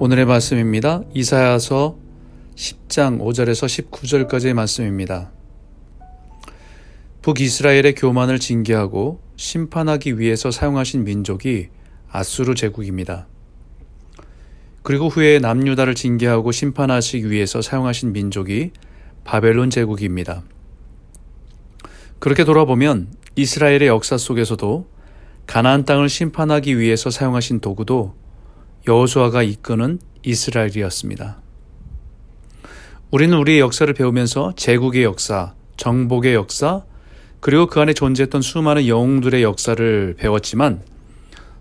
오늘의 말씀입니다. 이사야서 10장 5절에서 19절까지의 말씀입니다. 북이스라엘의 교만을 징계하고 심판하기 위해서 사용하신 민족이 아수르 제국입니다. 그리고 후에 남유다를 징계하고 심판하시기 위해서 사용하신 민족이 바벨론 제국입니다. 그렇게 돌아보면 이스라엘의 역사 속에서도 가나안 땅을 심판하기 위해서 사용하신 도구도 여호수아가 이끄는 이스라엘이었습니다. 우리는 우리의 역사를 배우면서 제국의 역사, 정복의 역사, 그리고 그 안에 존재했던 수많은 영웅들의 역사를 배웠지만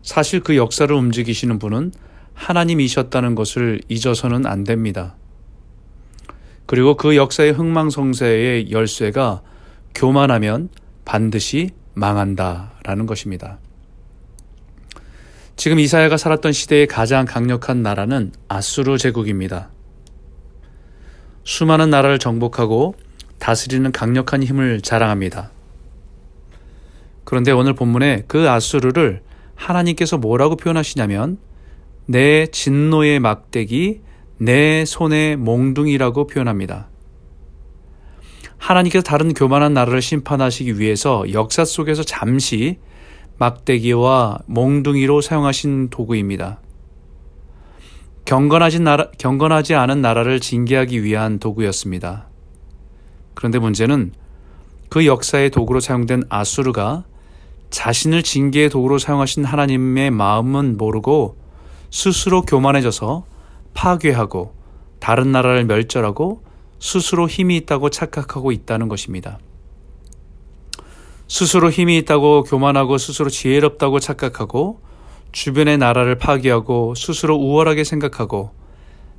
사실 그 역사를 움직이시는 분은 하나님이셨다는 것을 잊어서는 안 됩니다. 그리고 그 역사의 흥망성쇠의 열쇠가 교만하면 반드시 망한다라는 것입니다. 지금 이사야가 살았던 시대의 가장 강력한 나라는 아수르 제국입니다. 수많은 나라를 정복하고 다스리는 강력한 힘을 자랑합니다. 그런데 오늘 본문에 그 아수르를 하나님께서 뭐라고 표현하시냐면 내 진노의 막대기, 내 손의 몽둥이라고 표현합니다. 하나님께서 다른 교만한 나라를 심판하시기 위해서 역사 속에서 잠시 막대기와 몽둥이로 사용하신 도구입니다. 경건하지, 나라, 경건하지 않은 나라를 징계하기 위한 도구였습니다. 그런데 문제는 그 역사의 도구로 사용된 아수르가 자신을 징계의 도구로 사용하신 하나님의 마음은 모르고 스스로 교만해져서 파괴하고 다른 나라를 멸절하고 스스로 힘이 있다고 착각하고 있다는 것입니다. 스스로 힘이 있다고 교만하고 스스로 지혜롭다고 착각하고 주변의 나라를 파괴하고 스스로 우월하게 생각하고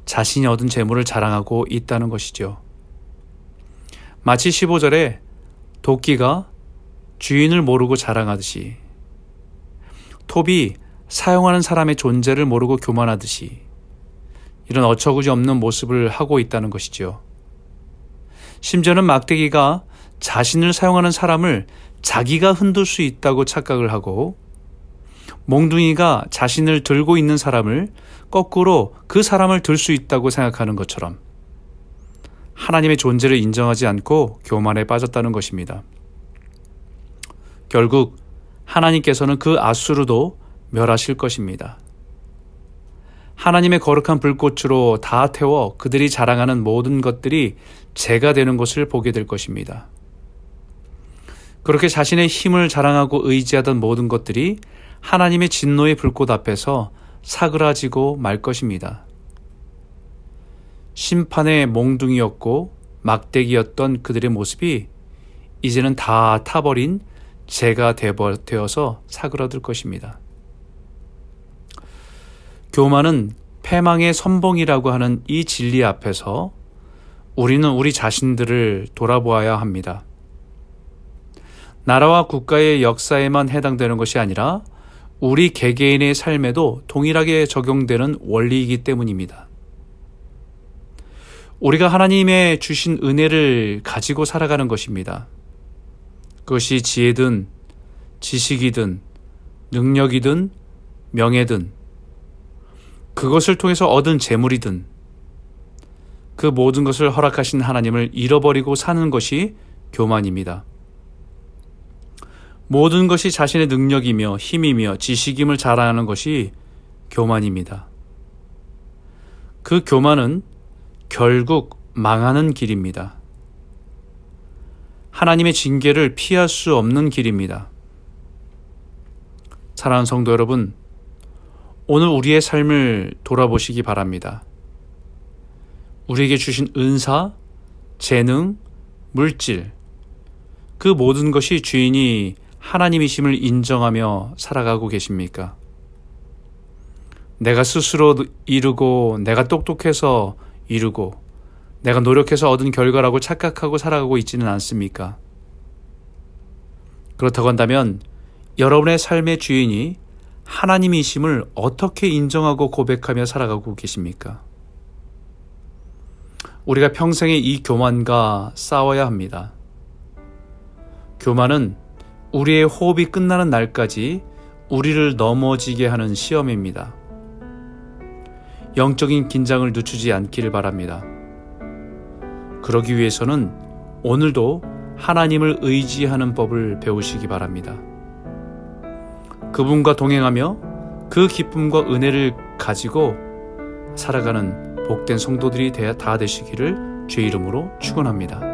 자신이 얻은 재물을 자랑하고 있다는 것이죠. 마치 15절에 도끼가 주인을 모르고 자랑하듯이 톱이 사용하는 사람의 존재를 모르고 교만하듯이 이런 어처구니 없는 모습을 하고 있다는 것이지요. 심지어는 막대기가 자신을 사용하는 사람을 자기가 흔들 수 있다고 착각을 하고 몽둥이가 자신을 들고 있는 사람을 거꾸로 그 사람을 들 수 있다고 생각하는 것처럼 하나님의 존재를 인정하지 않고 교만에 빠졌다는 것입니다. 결국 하나님께서는 그 아수르도 멸하실 것입니다. 하나님의 거룩한 불꽃으로 다 태워 그들이 자랑하는 모든 것들이 죄가 되는 것을 보게 될 것입니다. 그렇게 자신의 힘을 자랑하고 의지하던 모든 것들이 하나님의 진노의 불꽃 앞에서 사그라지고 말 것입니다. 심판의 몽둥이였고 막대기였던 그들의 모습이 이제는 다 타버린 죄가 되어서 사그라들 것입니다. 교만은 패망의 선봉이라고 하는 이 진리 앞에서 우리는 우리 자신들을 돌아보아야 합니다. 나라와 국가의 역사에만 해당되는 것이 아니라 우리 개개인의 삶에도 동일하게 적용되는 원리이기 때문입니다. 우리가 하나님의 주신 은혜를 가지고 살아가는 것입니다. 그것이 지혜든 지식이든 능력이든 명예든 그것을 통해서 얻은 재물이든 그 모든 것을 허락하신 하나님을 잃어버리고 사는 것이 교만입니다. 모든 것이 자신의 능력이며 힘이며 지식임을 자랑하는 것이 교만입니다. 그 교만은 결국 망하는 길입니다. 하나님의 징계를 피할 수 없는 길입니다. 사랑하는 성도 여러분, 오늘 우리의 삶을 돌아보시기 바랍니다. 우리에게 주신 은사, 재능, 물질, 그 모든 것이 주인이 하나님이심을 인정하며 살아가고 계십니까? 내가 스스로 이루고 내가 똑똑해서 이루고 내가 노력해서 얻은 결과라고 착각하고 살아가고 있지는 않습니까? 그렇다고 한다면 여러분의 삶의 주인이 하나님이심을 어떻게 인정하고 고백하며 살아가고 계십니까? 우리가 평생에 이 교만과 싸워야 합니다. 교만은 우리의 호흡이 끝나는 날까지 우리를 넘어지게 하는 시험입니다. 영적인 긴장을 늦추지 않기를 바랍니다. 그러기 위해서는 오늘도 하나님을 의지하는 법을 배우시기 바랍니다. 그분과 동행하며 그 기쁨과 은혜를 가지고 살아가는 복된 성도들이 다 되시기를 주의 이름으로 축원합니다.